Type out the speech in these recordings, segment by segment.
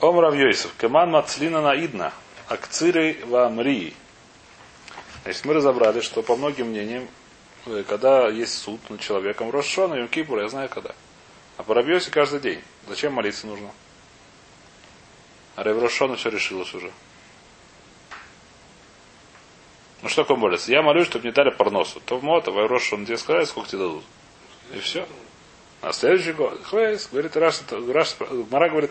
Ом Равьёйсов. Кеман Мацлина Наидна. Акциры Вамрии. Значит, мы разобрали, что по многим мнениям, э, когда есть суд над человеком, Рошона, Йом Кипур, я знаю когда. А по Равьёсе каждый день. Зачем молиться нужно? А Рав Рошона все решилось уже. Ну что такое молится? Я молюсь, чтобы не дали парносу. То в мота, в Рошон тебе сказали, сколько тебе дадут. И все. А следующий год, хвейс, говорит Раш, Раш, Мара говорит,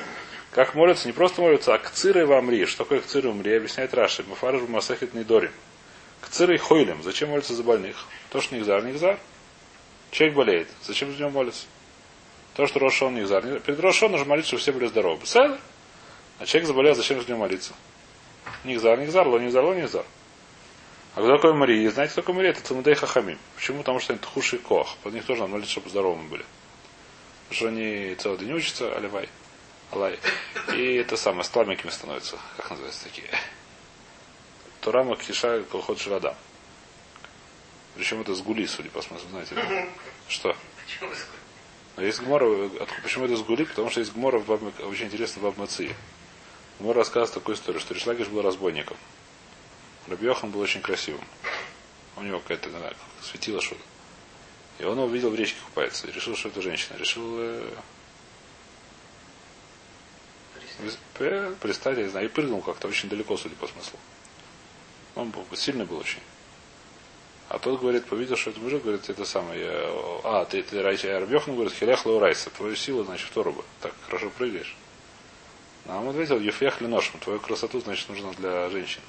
как молятся, не просто молятся, а кциры в амри. Что такое кциры в амри? Объясняет Раши. Мафараж в Масахит Нидорим. Кциры и хойлем. Зачем молятся за больных? То, что нихзар, нихзар. Человек болеет. Зачем за него молятся? То, что Рошон нихзар. Перед Рошон нужно молиться, чтобы все были здоровы. Седер. А человек заболел, зачем за него молиться? Нихзар, нихзар, ло нихзар, ло нихзар. А кто такой Мария? Знаете, кто такой Мария? Это Цумадей Хахамим. Почему? Потому что они худший кох. Под них тоже надо молиться, чтобы здоровыми были. Потому что они целый день учатся, аливай. Алай. И это самое, с тламиками становятся. Как называются такие? Турама Киша Колхот Шивада. Причем это с гули, судя по смыслу, знаете. Да? Что? Но есть гмора, почему это с гули? Потому что есть гмора, в Баб, очень интересно в Абмации. Гмора рассказывает такую историю, что Ришлакиш был разбойником. Рабьехан был очень красивым. У него какая-то, не знаю, светило что-то. И он увидел в речке купается. И решил, что это женщина. Решил э, пристать, я не знаю, и прыгнул как-то очень далеко, судя по смыслу. Он был, сильный был очень. А тот говорит, повидел, что это мужик, говорит, это самое, я, а, ты, ты Райча Арбьехан, говорит, хилех лаурайса, твою силу, значит, в Тору так хорошо прыгаешь. А он ответил, ефех ношем, твою красоту, значит, нужно для женщин.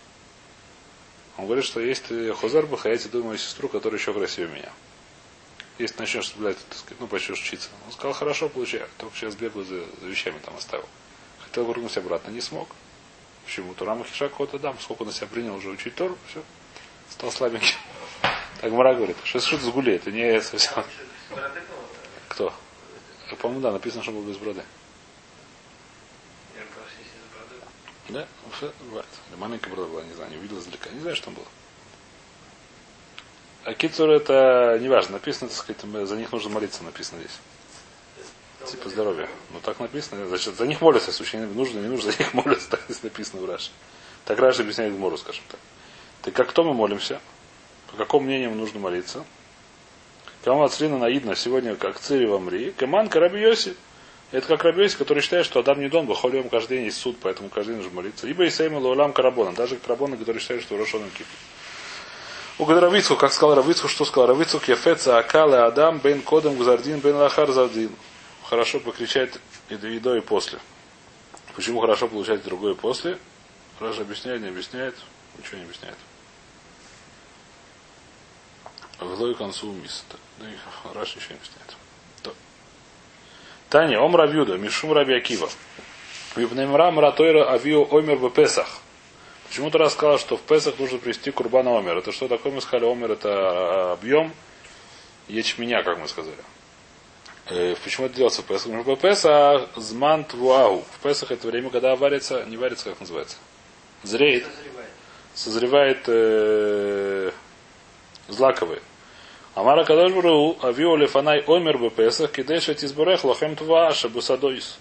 Он говорит, что есть ты хозар бы, а я тебе думаю сестру, которая еще красивее меня. Если начнешь блядь, ну, почнешь учиться. Он сказал, хорошо, получай. Только сейчас бегаю за, за вещами там оставил. Хотел вернуться обратно, не смог. Почему? Турама Хиша кого-то дам. Сколько на себя принял уже учить Тору, все. Стал слабеньким. Так Мара говорит, что что-то с гулей, это не совсем. Кто? По-моему, да, написано, что был без броды. Да, все бывает. Маленькая брода была, не знаю, не увидел издалека. Не знаю, что там было. А кицур это не важно. Написано, так сказать, за них нужно молиться, написано здесь. Типа здоровья. Ну так написано. Значит, за них молятся, если нужно, не нужно, за них молятся, так здесь написано в Раше. Так Раши объясняет Гмору, скажем так. Так как кто мы молимся? По какому мнению нужно молиться? Кама Ацрина наидна сегодня как цири в Амри. Каман Карабиоси. Это как Рабиоси, который считает, что Адам не дон, выходим каждый день есть суд, поэтому каждый день нужно молиться. Ибо Исаима Лаулам Карабона. Даже Карабона, который считает, что Рошоном кипит. У Гадаравицу, как сказал Равицу, что сказал Равицу, Кефеца Акале Адам бен Кодом Гзардин бен Лахар Зардин хорошо покричать и до, и до, и после. Почему хорошо получать другое после? Раша объясняет, не объясняет, ничего не объясняет. Влой концу мис. Да, Раша ничего не объясняет. То. Таня, ом равюда, мишум раби Акива. Випнемра мратойра авио омер в Песах. Почему-то рассказал, что в Песах нужно привести курбана омер. Это что такое? Мы сказали, омер это объем ячменя, как мы сказали. Э, почему это делается в Песах? Потому что в Песах зман твуау. В Песах это время, когда варится, не варится, как называется? Зреет. Созревает э, злаковые. Амара Кадош Бру, авио лефанай омер бы Песах, кидеш избурех лохем тва шабусадоис.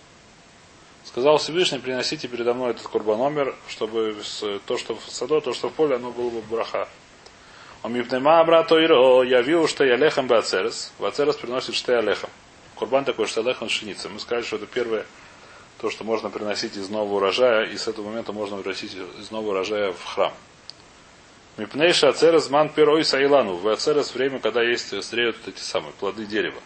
Сказал Всевышний, приносите передо мной этот курбан омер, чтобы то, что в саду, то, что в поле, оно было бы браха. А мипнема брато иро, я вил, что я лехам бацерес. Бацерес приносит что я лехам. Курбан такой шталех, он шинится. Мы сказали, что это первое, то, что можно приносить из нового урожая, и с этого момента можно приносить из нового урожая в храм. Мипнейша ацерес ман перой саилану. В ацерес время, когда есть зреют эти самые плоды дерева.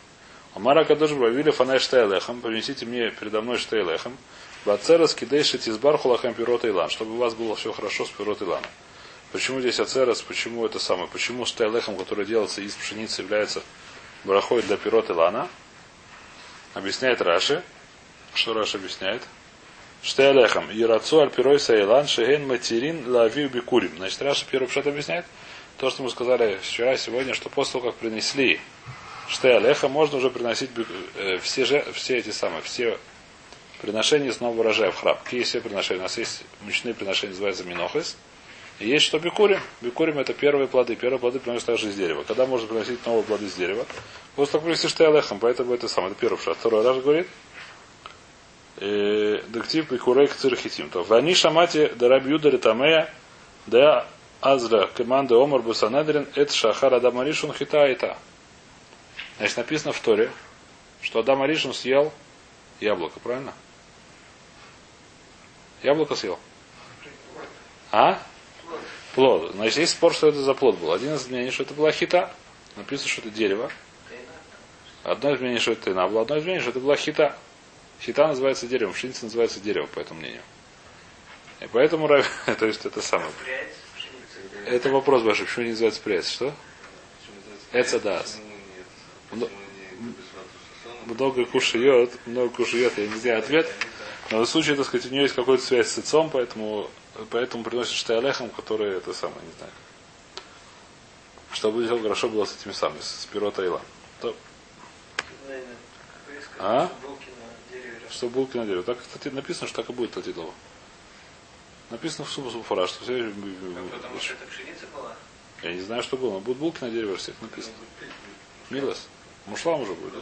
Амара кадош бавили фанай штайлехам. Принесите мне передо мной штайлехам. Бацерес кидейши тизбар хулахам пирот илан. Чтобы у вас было все хорошо с пирот илана. Почему здесь ацерес? Почему это самое? Почему штайлехам, который делается из пшеницы, является барахой для пирот илана? Объясняет Раши. Что Раши объясняет? Что Алехам. Ирацу альпирой саилан шеген материн лавив бикурим. Значит, Раши первый пшат объясняет. То, что мы сказали вчера, сегодня, что после того, как принесли Ште Алеха, можно уже приносить э, все, же, все эти самые, все приношения с нового урожая в храм. Какие все приношения? У нас есть мучные приношения, называются минохис. Есть что бикурим. Бикурим это первые плоды. Первые плоды приносят также из дерева. Когда можно приносить новые плоды из дерева? После того, принести что алехом, поэтому это самое. Это первый шаг. Второй раз говорит. Дектив Пикурек Цирхитим. То Вани Шамати Дарабьюда Ретамея Да Азра команды Омар Бусанедрин Это Шахар Адам Аришун Хита и та. Значит, написано в Торе, что Адам Аришун съел яблоко, правильно? Яблоко съел. А? Плод. Значит, есть спор, что это за плод был. Один из мнений, что это была хита. Написано, что это дерево. Одно из мнений, что это тына было. Одно из мнений, что это была хита. Хита называется деревом, пшеница называется деревом, по этому мнению. И поэтому, то есть это самое. Это вопрос большой, почему не называется пресс, что? Это да. Много кушает, много кушает, я не знаю ответ. Но в случае, так сказать, у нее есть какая-то связь с отцом, поэтому, поэтому приносит штайлехом, который это самое, не знаю. Чтобы хорошо было с этими самыми, с пирота Ила. То... А? что булки на дерево. Так, кстати, написано, что так и будет Татидова. Написано в Субу Субфара, что все... Потому что это пшеница была? Я не знаю, что было, но будут булки на дерево всех написано. Милос. Мушлам уже будет, да?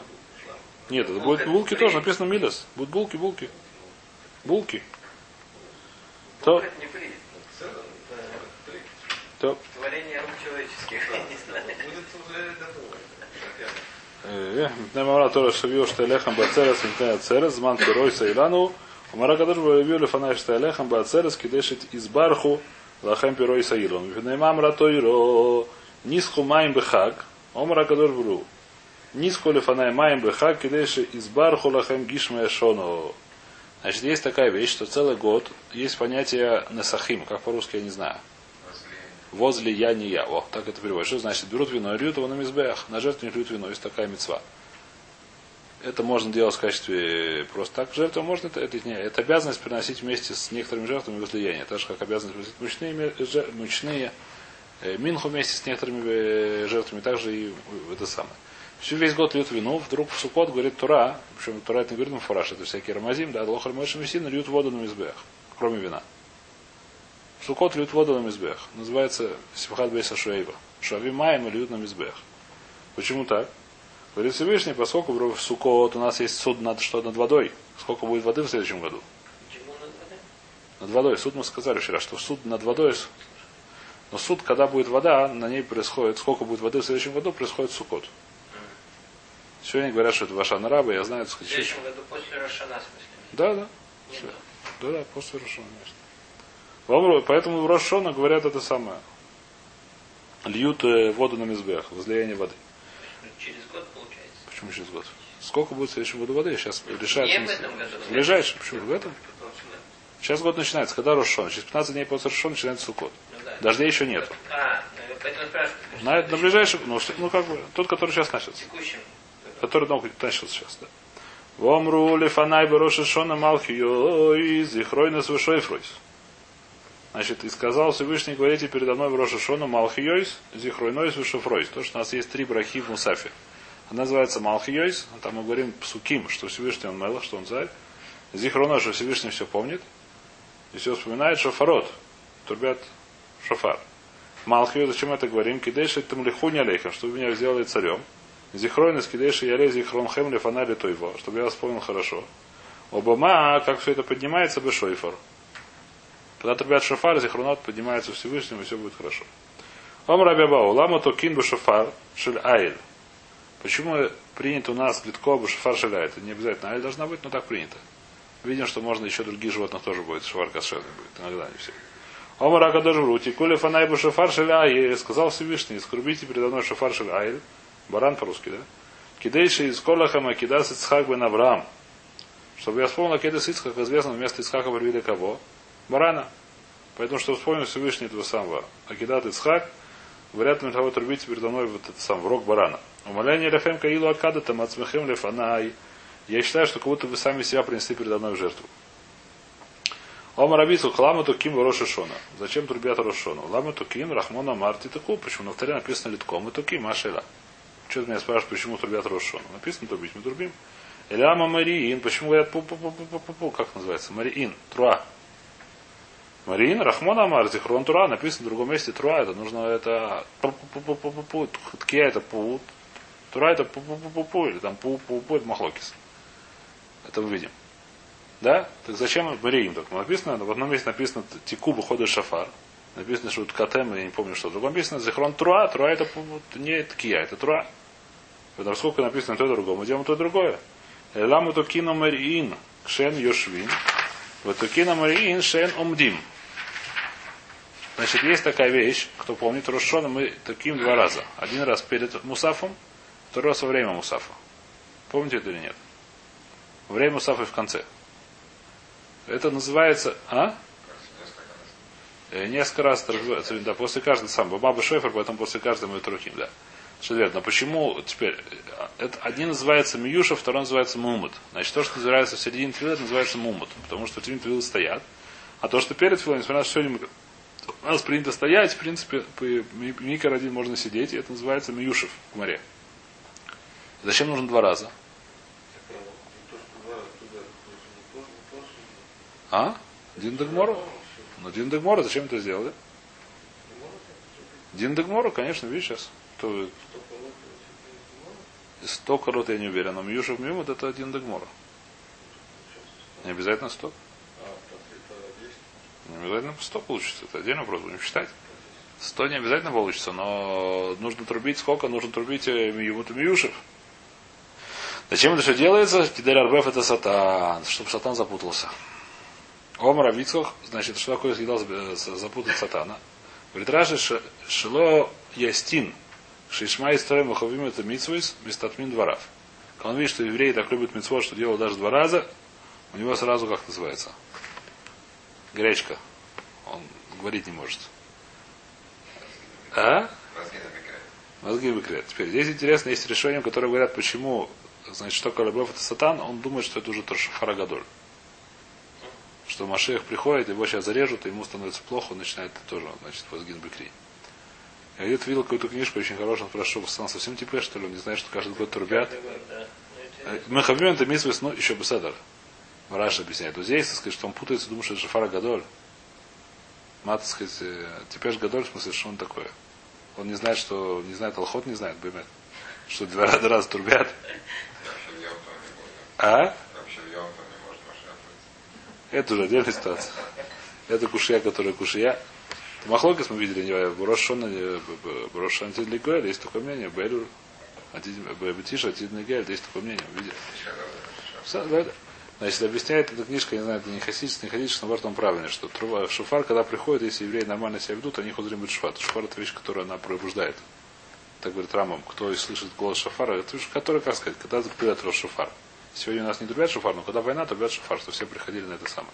Нет, это будет булки тоже, написано Милос. Будут булки, булки. Булки. То... То... Творение рук человеческих, не знаю. Мемора Тора Шавио Штелехам Бацерес Митнея Церес, Зман Пирой Саилану, Умара Кадыш Бавио Лефанай Штелехам Бацерес, Кидешит Избарху, Лахем Пирой Саилон. Винаймам Ратойро, Нисху Майм Бехак, Омара Кадыш Бру. Нисху Лефанай Майм Бехак, Кидешит Избарху Лахем Гишме Шоно. Значит, есть такая вещь, что целый год есть понятие Несахим, как по-русски я не знаю возле я не я. О, так это переводит. Что значит? Берут вино и льют его на мизбех. На жертву не льют вино. Есть такая мецва. Это можно делать в качестве просто так. Жертву можно, это, это, не, это обязанность приносить вместе с некоторыми жертвами возлияния. Так же, как обязанность приносить мучные, мучные э, минху вместе с некоторыми э, жертвами, также и это самое. Всю весь год льют вину, вдруг в Сукот говорит Тура, причем Тура это не говорит Муфараш, это всякие рамазим, да, лохар мойшим льют воду на мизбех, кроме вина. Сукот льют воду на мизбех. Называется Симхат Бейса Шуэйва. Шави Майм льют на мизбех. Почему так? Говорит Всевышний, поскольку в Сукот у нас есть суд над, что над водой. Сколько будет воды в следующем году? Над водой. Суд мы сказали вчера, что суд над водой. Но суд, когда будет вода, на ней происходит, сколько будет воды в следующем году, происходит сукот. Сегодня говорят, что это ваша нараба, я знаю, сказать. В следующем году после Рошана, в смысле? Да, да. Да, да, после Рошана, конечно. Поэтому в Рошона говорят это самое. Льют э, воду на мизбех, возлияние воды. Через год получается. Почему через год? Сколько будет в следующем году воды? Сейчас решается. Не в этом году. В ближайшем. Почему? В этом? Сейчас год начинается. Когда Рошон? Через 15 дней после Рошона начинается Сукот. Ну, да. Дождей еще нет. А, ну. На, на ближайшем, ну, ну как бы, тот, который сейчас начался. Текущим. Который ну, начался сейчас, да. Вомру лефанай бероши шона малхио зихройнес вышойфройс. Значит, и сказал Всевышний, говорите передо мной в Рошашону Малхиойс, Зихройнойс, Вишуфройс. То, что у нас есть три брахи в Мусафе. Она называется Малхиойс, там мы говорим Псуким, что Всевышний он Мелах, что он царь. Зихройной, что Всевышний все помнит. И все вспоминает Шофарот, турбят Шофар. Малхиойс, зачем это говорим? Кидейши там лихуня лейхам, чтобы меня сделали царем. Зихройнес кидейши яле зихрон хэм лефанари тойво, чтобы я вспомнил хорошо. Обама, как все это поднимается, бы шойфар. Когда трубят шофар, зихрунот поднимается Всевышнему, и все будет хорошо. Ом Рабиабау, лама то кин шофар шель айль. Почему принято у нас глитко шофар шель айль? Это не обязательно айль должна быть, но так принято. Видим, что можно еще других животных тоже будет, шофар кошерный будет, иногда не все. Омар Акадош Брути, Кули Фанай шофар шель айль, сказал Всевышний, скрубите передо мной шофар шель айль, баран по-русски, да? Кидейши из Колахама кидас Ицхак бен Авраам. Чтобы я вспомнил Кедес Ицхак, известно, вместо Ицхака привели кого? барана. Поэтому, что вспомнил Всевышний этого самого Акидат Ицхак, говорят на того трубите передо мной вот этот сам в рог барана. Умоляние Лефем Каилу Акада там Ацмехем Лефанай. Я считаю, что как будто вы сами себя принесли передо мной в жертву. Ома Рабицу Хлама Туким Роша Шона. Зачем трубят Рошона? Лама Туким Рахмона Марти Таку. Почему на вторе написано Литком и Туким Ашела? Что ты меня спрашиваешь, почему трубят Рошона? Написано трубить, мы трубим. Эляма Мариин. Почему говорят пу-пу-пу-пу-пу-пу? Как называется? Мариин. Труа. Марин, Рахмон Амар, Зихрон Тура, написано в другом месте Тура, это нужно это Ткия это пу, Тура это пу пу пу пу или там пу пу пу это Махлокис. Это мы видим. Да? Так зачем Мариим? Так написано, в одном месте написано Тику выходит шафар. Написано, что Катем, я не помню, что. В другом написано Зихрон Труа. Труа это не Ткия, это Труа. Потому сколько написано то и другое, мы делаем то и другое. Ламу то кино Мариин, Кшен Йошвин. Кино Мариин, Шен Омдим. Значит, есть такая вещь, кто помнит, Рошона мы таким два раза. Один раз перед Мусафом, второй раз во время Мусафа. Помните это или нет? Время Мусафа в конце. Это называется... А? Э, Несколько раз, да, после каждого сам. Баба Шефер, потом после каждого мы трухим, да. Что верно. Но почему теперь? Это, один называется Миюша, второй называется Мумут. Значит, то, что называется в середине твила, называется Мумут. Потому что середине твила стоят. А то, что перед твилом, несмотря на что у нас принято стоять, в принципе, Микер один можно сидеть, и это называется Миюшев в море. Зачем нужно два раза? А? Диндагмору? Ну, Диндагмору, зачем это сделали? Диндагмору, конечно, видишь сейчас. То... Сто корот я не уверен, но Миюшев Мимут это один Дагмора. Не обязательно сто. Не обязательно сто получится. Это отдельный вопрос, будем считать. Сто не обязательно получится, но нужно трубить сколько? Нужно трубить Миюмут Миюшев. Зачем это все делается? Кидель Арбеф это сатан, чтобы сатан запутался. Омар Авицох, значит, что такое съедал запутать сатана? Говорит, Раши Шило Ястин, Шишма и Строем Маховим это Митсвейс, Мистатмин дворав. Когда он видит, что евреи так любят митцвот, что делают даже два раза, у него сразу как называется? Гречка. Он говорить не может. А? Мозги выкрят. Теперь здесь интересно, есть решения, которые говорят, почему, значит, что Калабов это сатан, он думает, что это уже Трошфараgadоль что Машех приходит, его сейчас зарежут, и ему становится плохо, он начинает тоже, значит, возгин бекри. Я где-то видел какую-то книжку очень хорошую, он спрашивал, он совсем типа, что ли, он не знает, что каждый год трубят. Мы хавим это мисвес, ну, еще бы седер. Раша объясняет. Вот здесь, так сказать, что он путается, думает, что это Шафара Гадоль. Мат, так сказать, теперь Гадоль, в смысле, что он такое? Он не знает, что, не знает, Алхот не знает, Бемет. Что два раза раз трубят. А? Это уже отдельная ситуация. Это кушия, которая кушия. Махлокис мы видели, не Брошона, Брошон Тидлигуэль, есть такое мнение, Белюр, Бетиша, Тидлигуэль, есть такое мнение. Значит, объясняет эта книжка, я не знаю, это не хасидич, не хасидич, но в правильно, что шуфар, когда приходит, если евреи нормально себя ведут, они хозрим быть шуфар. Шуфар это вещь, которая она пробуждает. Так говорит Рамам, кто слышит голос шафара, это вещь, которая, как сказать, когда запрет шуфар. Сегодня у нас не трубят шуфар, но когда война, трубят шуфар, что все приходили на это самое.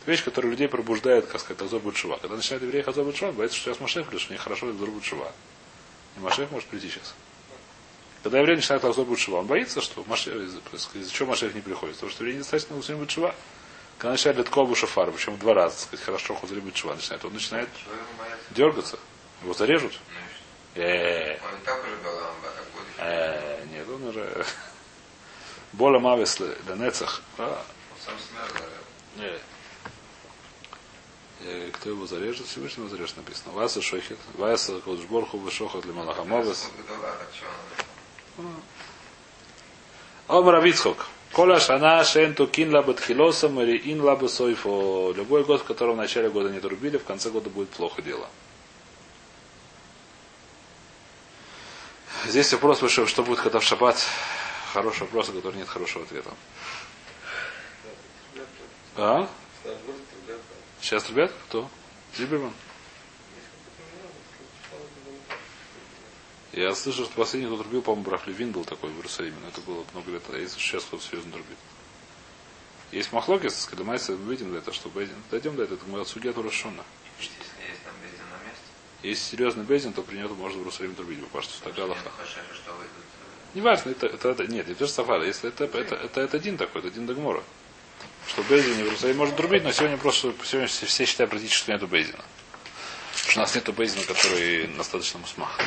Это вещь, которая людей пробуждает, как сказать, Азор Бутшува. Когда начинает евреи Азор Бутшува, боится, что сейчас Машех придет, что не хорошо Азор Бутшува. И Машех может прийти сейчас. Когда еврей начинает Азор Бутшува, он боится, что Машех, из-за чего Машех не приходит. Потому что еврей недостаточно Азор Бутшува. Когда начинает Леткову Шафар, причем два раза, так сказать, хорошо Хузри Бутшува начинает, он начинает дергаться. Его зарежут. Э, э, нет, он уже... Бола Мавис Ленецах. Смерть кто его зарежет? Всевышний его зарежет, написано. Васа Шохит. Васа Кодшборху Вышохат Лималахамовес. Омар Авицхок. Кола шана шен тукин лаба тхилоса ин лаба сойфо. Любой год, в котором в начале года не трубили, в конце года будет плохо дело. Здесь вопрос большой, что будет, когда в шаббат хороший вопрос, на который нет хорошего ответа. А? Сейчас ребят, кто? Зиберман? Я слышал, что последний, кто трубил, по-моему, Брахлевин был такой в Иерусалиме, но это было много лет. А если сейчас кто-то серьезно трубит. Есть махлокис, когда мы видим это, что Бейдин. Дойдем до этого, это мы от судья Турашона. Если серьезный Бейдин, то при нем можно в Иерусалиме трубить, потому что так Аллаха. Не важно, это, это, это нет, это сафара. Если это, это, это, это один такой, это один Дагмора. Что Бейзин в Иерусалиме может трубить, но сегодня просто сегодня все считают практически, что нету Бейзина. Потому что у нас нету Бейзина, который достаточно мусмах.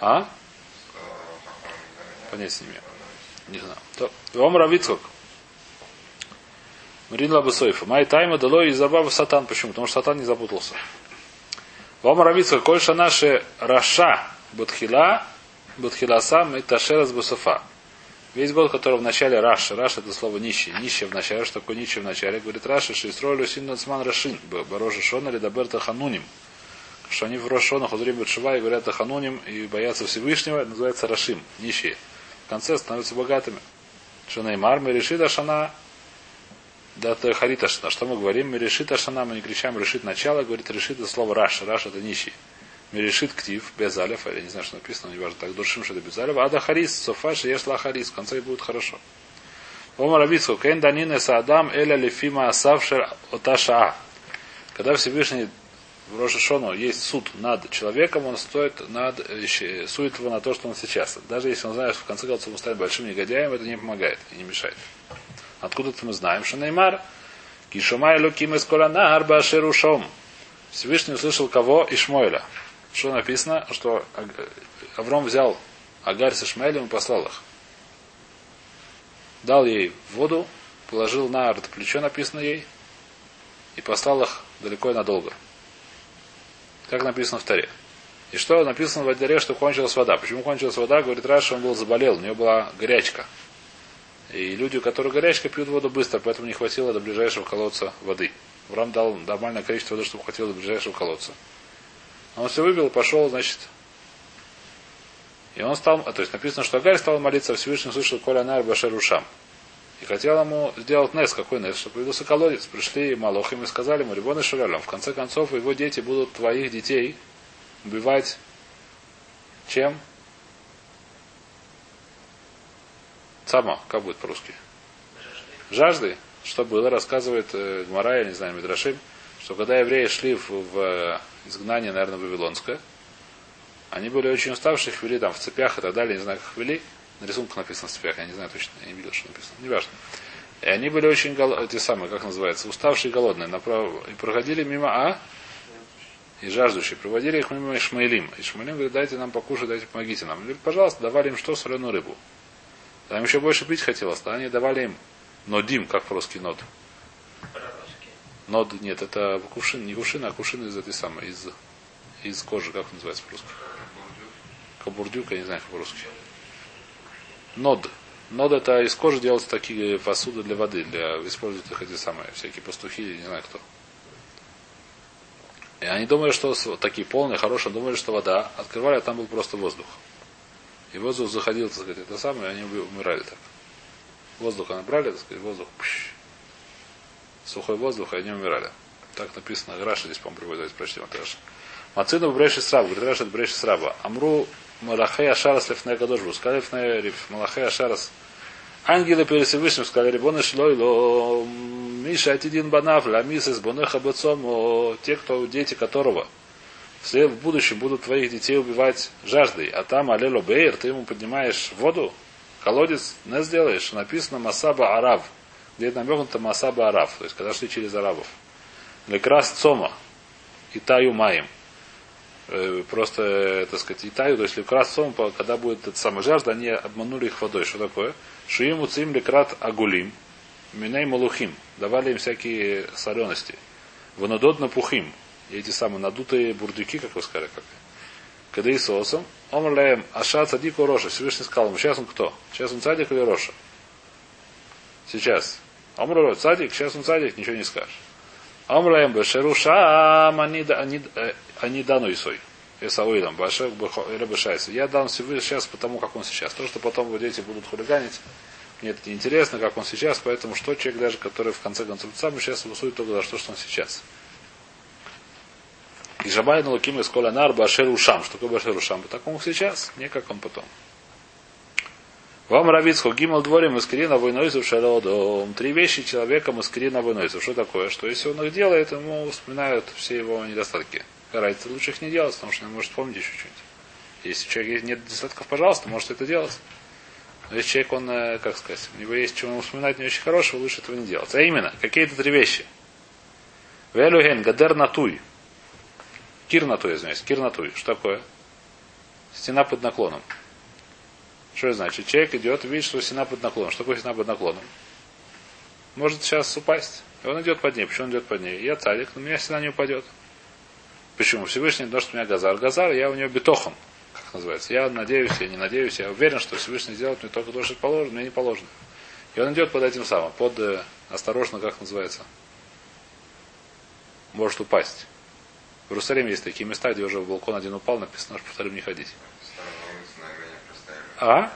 А? Понять не имею. Не знаю. То, Омра Вицкок. Мрин Лабасоев. Май тайма дало и забава сатан. Почему? Потому что сатан не запутался. Омра Вицкок. Кольша наши Раша Бутхила Бутхиласа Миташерас Бусафа. Весь год, который в начале Раш. Раш это слово нищий. Нищий в начале. Что такое нищий в начале? Говорит Раши, что Исролю Синнацман Рашин. Барожа Шона или Даберта Хануним. Что они в Рошона Хузрим Бетшива и говорят о Хануним и боятся Всевышнего. Это называется Рашим. Нищие. В конце становятся богатыми. Мы решит Ашана, да это Харита Шана. Что мы говорим? Мы решит Ашана, мы не кричим решит начало, говорит решит это слово Раш. Раш это нищий. Мерешит ктив, без алифа, я не знаю, что написано, не важно, так дуршим, что это без алифа. Ада харис, софаш, ешла харис, в конце будет хорошо. Ома Равицку, кен данине саадам эля лефима асавшер оташа. Когда Всевышний в Рошашону есть суд над человеком, он стоит над, сует его на то, что он сейчас. Даже если он знает, что в конце концов он станет большим негодяем, это не помогает и не мешает. Откуда-то мы знаем, что Неймар, Кишумай Луким из Колана Арба Шерушом. Всевышний услышал кого? Ишмоиля. Что написано? Что Авром взял Агарь с Ишмаэлем и послал их. Дал ей воду, положил на арт плечо, написано ей, и послал их далеко и надолго. Как написано в Таре. И что написано в Адере, что кончилась вода. Почему кончилась вода? Говорит Раша, он был заболел, у него была горячка. И люди, у которых горячка, пьют воду быстро, поэтому не хватило до ближайшего колодца воды. Врам дал нормальное количество воды, чтобы хватило до ближайшего колодца. Он все выбил и пошел, значит. И он стал, то есть написано, что Агарь стал молиться, Всевышний услышал Коля Нар Башерушам. И хотел ему сделать Нес, какой Нес, чтобы появился колодец. Пришли Малохим и сказали ему, Рибон и Шалялам, в конце концов его дети будут твоих детей убивать чем? Сама, как будет по-русски? Жаждой. Что было, рассказывает э, Гмара, я не знаю, Мидрашим, что когда евреи шли в, в изгнание, наверное, вавилонское. Они были очень уставшие, их вели там в цепях и так далее, не знаю, как их вели. На рисунках написано в цепях, я не знаю точно, я не видел, что написано. Неважно. И они были очень гол... эти самые, как называется, уставшие и голодные. Направ... И проходили мимо А и жаждущие. Проводили их мимо Ишмаилим. Ишмаилим говорит, дайте нам покушать, дайте помогите нам. Говорит, пожалуйста, давали им что? Соленую рыбу. Там еще больше пить хотелось, да они давали им нодим, как по-русски нод. Нод, нет, это кувшин, не кувшин, а кувшин из этой самой, из, из кожи, как называется по-русски? Кабурдюк, я не знаю, как по-русски. Нод. Нод это из кожи делаются такие посуды для воды, для используют их эти самые, всякие пастухи, не знаю кто. И они думали, что такие полные, хорошие, думали, что вода. Открывали, а там был просто воздух. И воздух заходил, так сказать, это самое, и они умирали так. Воздух набрали, так сказать, воздух пш, сухой воздух, и они умирали. Так написано, Раши здесь, по-моему, приводит, давайте прочтем от Раши. מצינו בבראשית רבה, говорит Раши, это בראשית רבה. אמרו מלאכי השרת לפני הקדוש ברוך הוא. Сказали לפני Риф, מלאכי השרת. Ангелы перед Всевышним сказали, ריבונו של עולם, מי שעתידין בניו, להמית בניך בצמא, те, кто, дети которого в будущем будут твоих детей убивать жаждой, а там Алело Бейр, ты ему поднимаешь воду, колодец не сделаешь, написано Масаба Арав – где намекнуто Масаба Араф, то есть когда шли через арабов. Лекрас Цома, Итаю Маем. Э, просто, так сказать, Итаю, то есть Лекрас Цома, когда будет эта самая жажда, они обманули их водой. Что такое? Шиим Уцим Лекрат Агулим, Миней Малухим. Давали им всякие солености. Ванудот Напухим. Эти самые надутые бурдюки, как вы сказали, как когда и соусом, он лаем аша цадику роша. Всевышний сказал ему, сейчас он кто? Сейчас он цадик или роша? Сейчас. Омру цадик, сейчас он цадик, ничего не скажешь. Омраем бешерушам, они э, дану Исой. Эсауидам, Башек Рабышайса. Я дам сейчас потому, как он сейчас. То, что потом его дети будут хулиганить, мне это не интересно, как он сейчас, поэтому что человек даже, который в конце концов сам сейчас высует только за то, что он сейчас. И Жабай на Луким из Колянар Башер Ушам. Что такое Башер Ушам? Так он сейчас, не как он потом. Вам Равицху Гимал дворим Маскирина Войнойзу Шародом. Три вещи человека Маскирина Войнойзу. Что такое? Что если он их делает, ему вспоминают все его недостатки. Карается лучше их не делать, потому что он может вспомнить еще что-нибудь. Если у человека нет недостатков, пожалуйста, может это делать. Но если человек, он, э, как сказать, у него есть чему вспоминать не очень хорошего, лучше этого не делать. А именно, какие-то три вещи. Велюген, гадер натуй. Кир натуй, извиняюсь, кир натуй. Что такое? Стена под наклоном. Что это значит? Человек идет видит, что стена под наклоном. Что такое стена под наклоном? Может сейчас упасть. И он идет под ней. Почему он идет под ней? Я царик, но у меня стена не упадет. Почему? Всевышний то, что у меня газар. Газар, я у него бетохан. Как называется. Я надеюсь, я не надеюсь, я уверен, что Всевышний сделает мне только то, что положено, мне не положено. И он идет под этим самым, под э, осторожно, как называется, может упасть. В Иерусалиме есть такие места, где уже в балкон один упал, написано, что повторим не ходить. Сторона улицы на менее простреливается. А?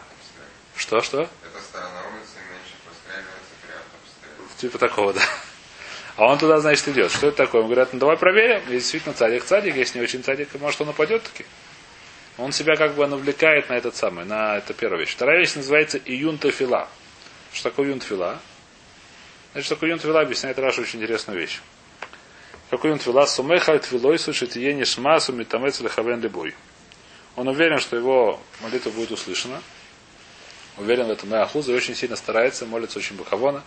Что, что? Эта сторона улицы меньше простреливается, приятно простреливается. Типа такого, да. А он туда, значит, идет. Что это такое? Он говорят, ну давай проверим. И действительно цадик цадик, если не очень цадик, может он упадет таки. Он себя как бы навлекает на этот самый, на это первая вещь. Вторая вещь называется июн фила. Что такое июн фила? Значит, что такое июн фила, объясняет Раша очень интересную вещь. Какой он твила? Сумеха твилой слышит ени шмасу митамец лехавен лебой. Он уверен, что его молитва будет услышана. Уверен в этом Меахуза и очень сильно старается, молится очень бахавона.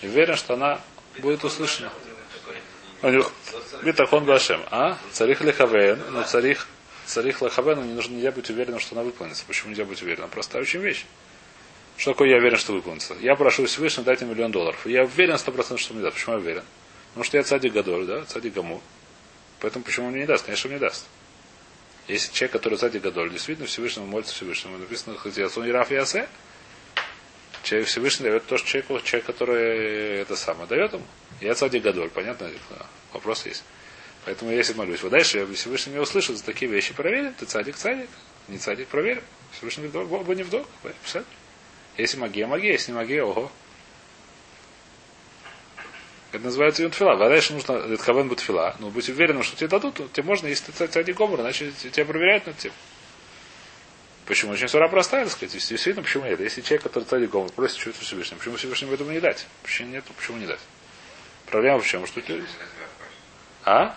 И уверен, что она будет услышана. У него битахон гашем. А? Царих лехавен. Но царих, царих лехавен, не нужно нельзя быть уверенным, что она выполнится. Почему нельзя быть уверенным? Простая очень вещь. Что такое я уверен, что выполнится? Я прошу Всевышнего дать мне миллион долларов. Я уверен сто процентов, что мне даст. Почему я уверен? Потому что я цадик гадоль, да, цадик гамур. Поэтому почему он мне не даст? Конечно, он не даст. Если человек, который цадик гадоль, действительно Всевышнему молится Всевышнему, написано, он Ираф Ясе, человек Всевышний дает то, что человеку, человек, который это самое дает ему. Я цадик гадоль, понятно? Вопрос есть. Поэтому я если молюсь. Вот дальше Всевышний меня услышит за такие вещи. Проверим, ты цадик, цадик. Не цадик, проверим. Всевышний говорит, Бог не в долг. Если магия, магия, если не магия, ого. Это называется юнтфила. А дальше нужно Литхавен Бутфила. Но будь уверен, что тебе дадут, то тебе можно, если ты цадик гомор, значит тебя проверяют над тем. Почему? Очень сура простая, так сказать. Действительно, почему нет? Если человек, который цадик гомор, просит чего-то Всевышнего, почему Всевышнему этому не дать? Почему нет? Почему не дать? Проблема в чем? Что ты... А?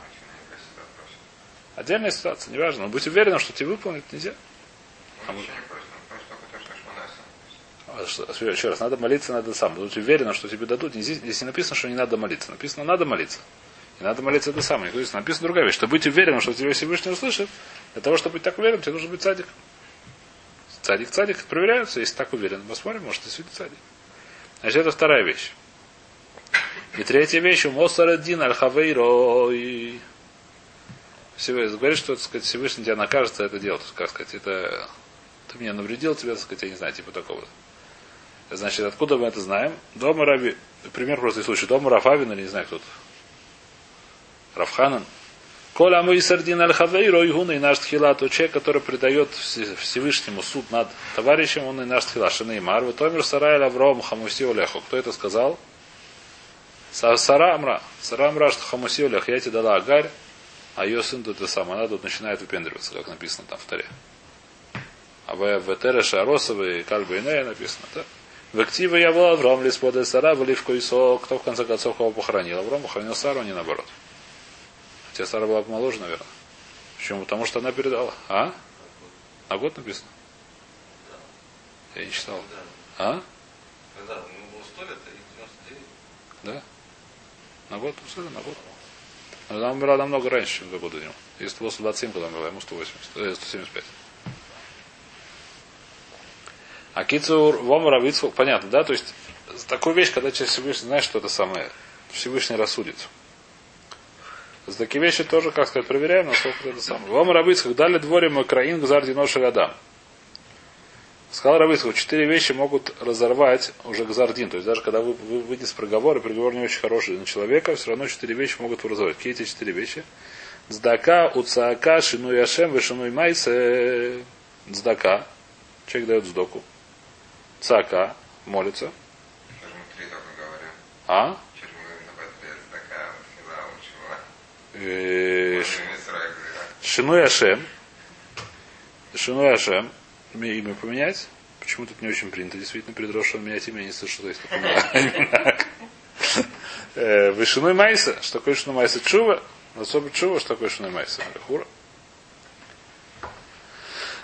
Отдельная ситуация, неважно. Но будь уверен, что тебе выполнить нельзя. А мы... Еще раз, надо молиться, надо сам. Будь уверен, что тебе дадут. Здесь, здесь не написано, что не надо молиться. Написано, надо молиться. И надо молиться это самое. То есть написано другая вещь. Чтобы быть уверенным, что тебя Всевышний услышит, для того, чтобы быть так уверенным, тебе нужно быть цадик. Цадик, цадик проверяются, если так уверен. Посмотрим, может, действительно цадик. Значит, это вторая вещь. И третья вещь, у Мосарадин Аль-Хавейро говорит, что так сказать, Всевышний тебя накажет за это дело. Как сказать, это ты меня навредил, тебе, так сказать, я не знаю, типа такого. Значит, откуда мы это знаем? Дома Раби, пример просто случай. Дома Рафавин не знаю кто-то. Рафханан. Коля мы сардин аль хавейро и гуна и наш тхила, то человек, который придает Всевышнему суд над товарищем, он и наш тхила. Шинеймар, в Томер Сарай Авром Хамуси Олеху. Кто это сказал? Сара Амра. Сара Амра, что Хамуси Олех, я тебе дала Агарь, а ее сын тут и сам. Она тут начинает выпендриваться, как написано там в таре. А в Тереша Аросовой и Кальбейне написано, да? В активе я был Авраам Лиспода Сара, Валивко и Со, кто в конце концов кого похоронил. Авраам похоронил Сару, а не наоборот. Хотя Сара была помоложе, наверное. Почему? Потому что она передала. А? На год написано? Я не читал. А? Когда ему было 100 лет, и 99. Да? На год? Ну, на год. Она умерла намного раньше, чем за года ему. Если было 127, когда умерла, ему 180, э, 175. А Кицур Вома Равицху, понятно, да? То есть такую вещь, когда человек Всевышний знает, что это самое, Всевышний рассудит. За такие вещи тоже, как сказать, проверяем, насколько это самое. Вома Равицху дали дворе мой краин гзар диноша гадам. Сказал Равицху, четыре вещи могут разорвать уже гзардин. То есть даже когда вы, вы выйдете с приговора, приговор не очень хороший на человека, все равно четыре вещи могут его разорвать. Какие эти четыре вещи? Здака, уцаака, шину яшем, вишину майсе. Здака. Человек дает сдоку. Цака молится. А? Шинуй Ашем. Шинуй Ашем. Имя поменять. Почему тут не очень принято действительно перед Рошем менять имя, не слышу, что есть такое. Вышиной Майса. Что такое Шинуй Майса? Чува. Особо Чува, что такое Шинуй Майса? Хура.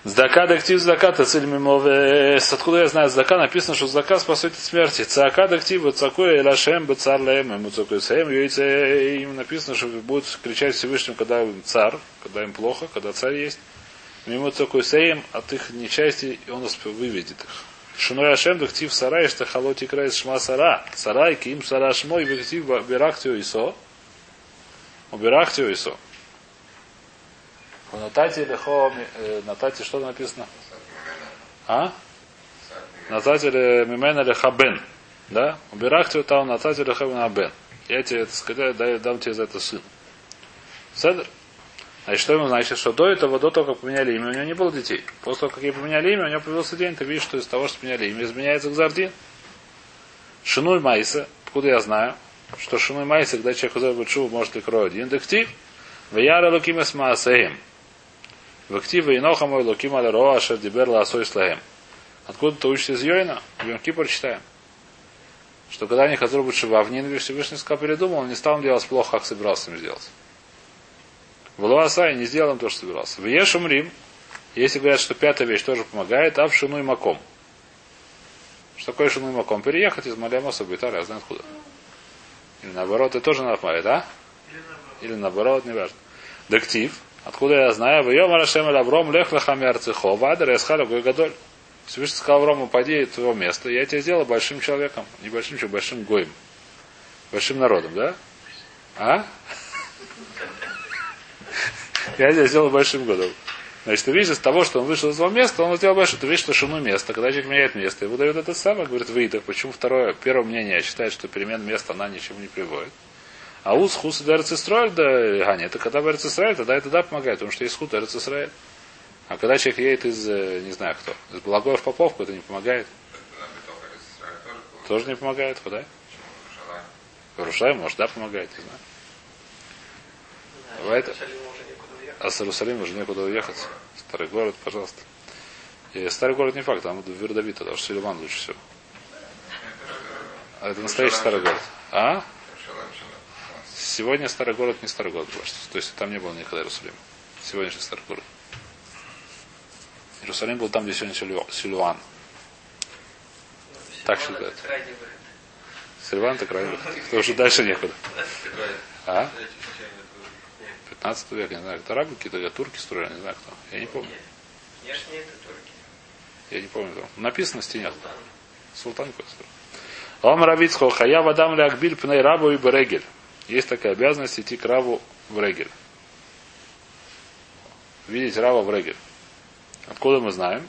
Здака дактив здака тациль мимове. Откуда я знаю здака? Написано, что здака спасает от смерти. Цака дактив цакой элашем бецар лаем. Ему цакой саем. Им написано, что будут кричать Всевышним, когда им цар, когда им плохо, когда царь есть. Мимо цакой саем от их нечасти, и он выведет их. Шиной Ашем дактив сарай, что халоти край шма сара. Сарай, ким сара шмой, дактив бирахтио исо. Убирахтио исо. В Натате лехо, э, Натате что написано? А? Натате ле мимена леха бен. Да? Убирахте там Натате леха на бен. Я тебе это сказать, дай, дам тебе за это сын. Седр? Значит, что ему значит, что до этого, до того, как поменяли имя, у него не было детей. После того, как ей поменяли имя, у него появился день, ты видишь, что из того, что поменяли имя, изменяется Гзардин. Шинуй Майса, откуда я знаю, что Шинуй Майса, когда человек узает Бутшуву, может ли кроить один дектив, Ваяра Лукима с Маасеем. В активе Иноха мой Лукима Лероа Шер Диберла Асой Слаем. Откуда ты учишься из Йойна? В Йом Кипр читаем. Что когда они Хазру Бутшува, в Нинве Всевышний сказал, передумал, он не стал делать плохо, как собирался им сделать. В Луасай не сделал им то, что собирался. В Ешум Рим, если говорят, что пятая вещь тоже помогает, а в Шину и Маком. Что такое Шину и Маком? Переехать из Малямоса в Битар, я знаю откуда. Или наоборот, это тоже надо помогать, да? Или наоборот, не важно. Откуда я знаю? В Йом Рашем Авром Лех Лахами Арцихо, Вадер Эсхаля Гойгадоль. Всевышний сказал Аврому, пойди в твое место, я тебя сделаю большим человеком. Не большим человеком, большим гоем. Большим народом, да? А? Я тебя сделал большим годом. Значит, ты видишь, из того, что он вышел из своего места, он сделал больше. Ты видишь, что шину место. Когда человек меняет место, ему дают это самое, говорит, выйдет. Почему второе, первое мнение считает, что перемена места, она ничему не приводит. А ус хус и Эрцистроль, да, Ганя, это когда в Эрцисраэль, тогда это да помогает, потому что есть худ Эрцисраэль. А когда человек едет из, не знаю кто, из Благоев в Поповку, это не помогает. Тоже не помогает, куда? Иерусалим, может, да, помогает, не знаю. Давай это. А с Иерусалима уже некуда уехать. Старый город, пожалуйста. И старый город не факт, там Вердовит, потому что Силиман лучше всего. А это настоящий старый город. А? Сегодня старый город не старый город больше. То есть там не было никогда Иерусалима. Сегодняшний старый город. Иерусалим был там, где сегодня Силуан. Так считают. Сильван это крайне. Потому что дальше некуда. А? 15 век, не знаю, это арабы какие-то, турки строили, не знаю кто. Я не помню. Внешне это турки. Я не помню. Написано на стене. Султан какой Ом Равицхо, хая вадам ли акбиль пней рабу и берегель. Есть такая обязанность идти к рабу в регель. Видеть раба в регель. Откуда мы знаем?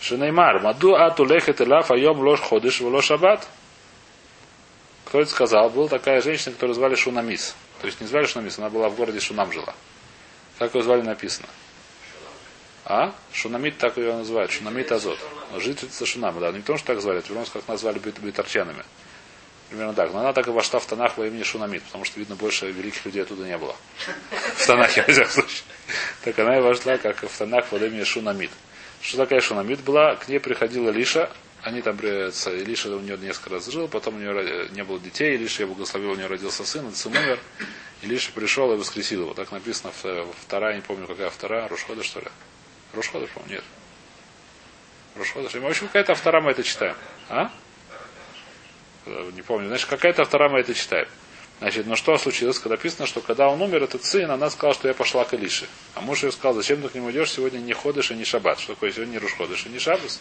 Шинеймар, маду ату лехет лаф айом лош ходыш в лош абат. Кто это сказал? Была такая женщина, которую звали Шунамис. То есть не звали Шунамис, она была в городе Шунам жила. Как ее звали написано? А? Шунамит так ее называют. Шунамит Азот. Жительница Шунама, да. Не потому, что так звали, это потому, как назвали битарчанами. Примерно так. Но она так и вошла в Танах во имени Шунамит, потому что, видно, больше великих людей оттуда не было. В Танахе, во всяком случае. Так она и вошла, как в Танах во имени Шунамит. Что такая Шунамит была? К ней приходила Лиша, они там, Илиша у нее несколько раз жил, потом у нее не было детей, Илиша я благословил, у нее родился сын, сын умер, Илиша пришел и воскресил его. Так написано вторая, не помню какая вторая, Рушхода что ли? Рушхода, по-моему, нет. Рушхода, в общем, какая-то вторая мы это читаем. А? Не помню. Значит, какая-то вторая мы это читаем. Значит, но что случилось, когда написано, что когда он умер, этот сын, она сказала, что я пошла к Илише. А муж ее сказал, зачем ты к нему идешь, сегодня не ходишь и не шаббат. Что такое, сегодня не рушходишь и не шаббас?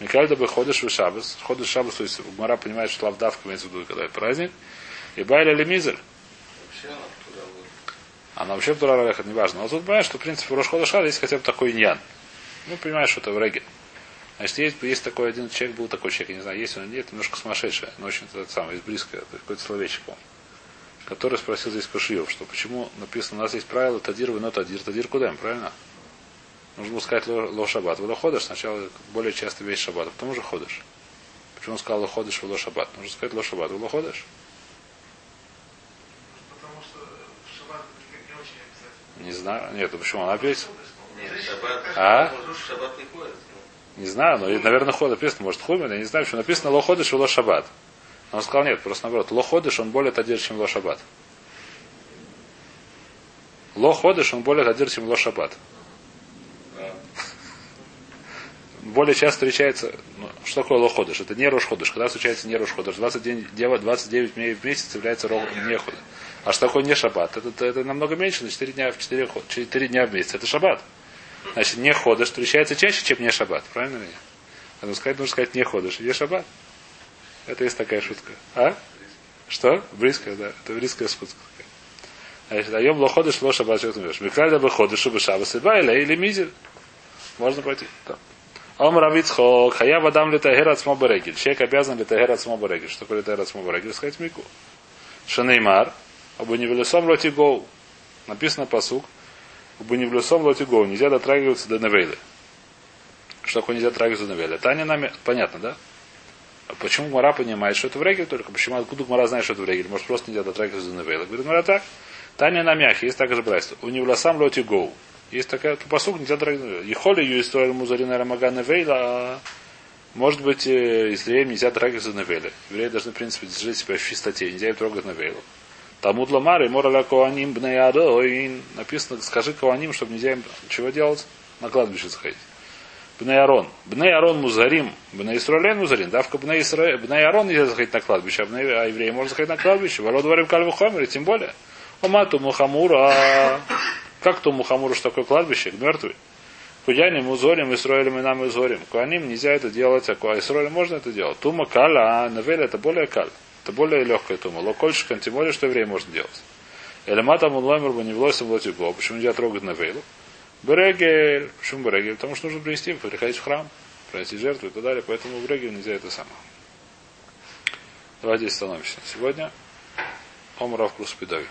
Микальда бы ходишь в шаббас. Ходишь в шаббас, то есть Гмара понимает, что лавдавка имеется в виду, когда это праздник. И байля лемизель. Она вообще в это не важно. Но тут понимаешь, что в принципе в Рошхода есть хотя бы такой иньян. Ну, понимаешь, что это в Реге. Значит, есть, есть такой один человек, был такой человек, я не знаю, есть он или нет, немножко сумасшедший, но очень это самое, есть близкое, какой-то словечек, по который спросил здесь Пашиев, что почему написано, у нас есть правило Тадир, но Тадир, Тадир куда правильно? Нужно было сказать ло, ло шаббат. Вы ходишь сначала более часто весь шаббат, а потом уже ходишь. Почему он сказал ло ходишь в ло шаббат? Нужно сказать ло шаббат. Вы ло ходишь? Не очень обязательно. Не знаю. Нет, почему? Он опять? Нет, шаббат. А? шаббат не ходит. Не знаю, но, наверное, ходит написано, может, хумин, я не знаю, что написано ло ходишь в ло шаббат. Он сказал, нет, просто наоборот, ло ходишь, он более тадир, чем ло шаббат. Ло ходишь, он более тадир, чем ло шаббат. более часто встречается, ну, что такое лоходыш? Это не рошходыш. Когда встречается не рошходыш? 29, 29 дней в месяц является не ходыш. А что такое не шаббат? Это, это, это намного меньше, на 4 дня, в 4, 4 дня в месяц. Это шаббат. Значит, не ходыш встречается чаще, чем не шаббат. Правильно ли? А сказать, нужно сказать не ходыш, не шаббат. Это есть такая шутка. А? Что? Близкая, да. Это близкая шутка. Значит, аем лоходыш лоша бачок меш. Миклада бы ходыш бы шабас и байла или мизер. Можно пойти. Да. Ом равицхок, хая вадам литагер от смобарегель. Человек обязан литагер от смобарегель. Что такое литагер от смобарегель? Сказать мику. Шанеймар, обу не велесом лоти гоу. Написано посук. Обу не велесом лоти гоу. Нельзя дотрагиваться до навейлы. Что такое нельзя дотрагиваться до навейлы? Таня нами, понятно, да? А почему Мара понимает, что это в регель только? Почему откуда Мара знает, что это в регель? Может, просто нельзя дотрагиваться до навейла? Говорит, Мара так. Таня на мяхе, есть такая же брайство. У него сам лоти гоу. Есть такая посуг, нельзя дотрагиваться. Ехоли ее история музарина рамага навейла. Может быть, э, если евреям нельзя дотрагиваться до навейла. Евреи должны, в принципе, держать себя в чистоте, нельзя трогать навейлу. Тамуд ламары, мораля коаним бнеядоин. Написано, скажи коаним, чтобы нельзя им чего делать? На кладбище заходить. Бней Арон музарим. Бней Исраилен музарим. Давка Арон нельзя заходить на кладбище, а, бней, а евреи можно заходить на кладбище. Ворот говорим кальву хомер, тем более. Омату мухамура. Как то мухамура, что такое кладбище? Мертвый. Кудяним узорим, Исраилем и нам изорим. Куаним нельзя это делать, а Исраилем можно это делать. Тума каля, а навель это более каль. Это более легкая тума. Локольщиком, тем более, что евреи можно делать. Элемата муломер бы не влосим лотиго. Почему нельзя трогать навейлу? Берегель. Почему Берегель? Потому что нужно принести, приходить в храм, принести жертву и так далее. Поэтому Берегель нельзя это самое. Давайте остановимся. Сегодня Омрав плюс Педови.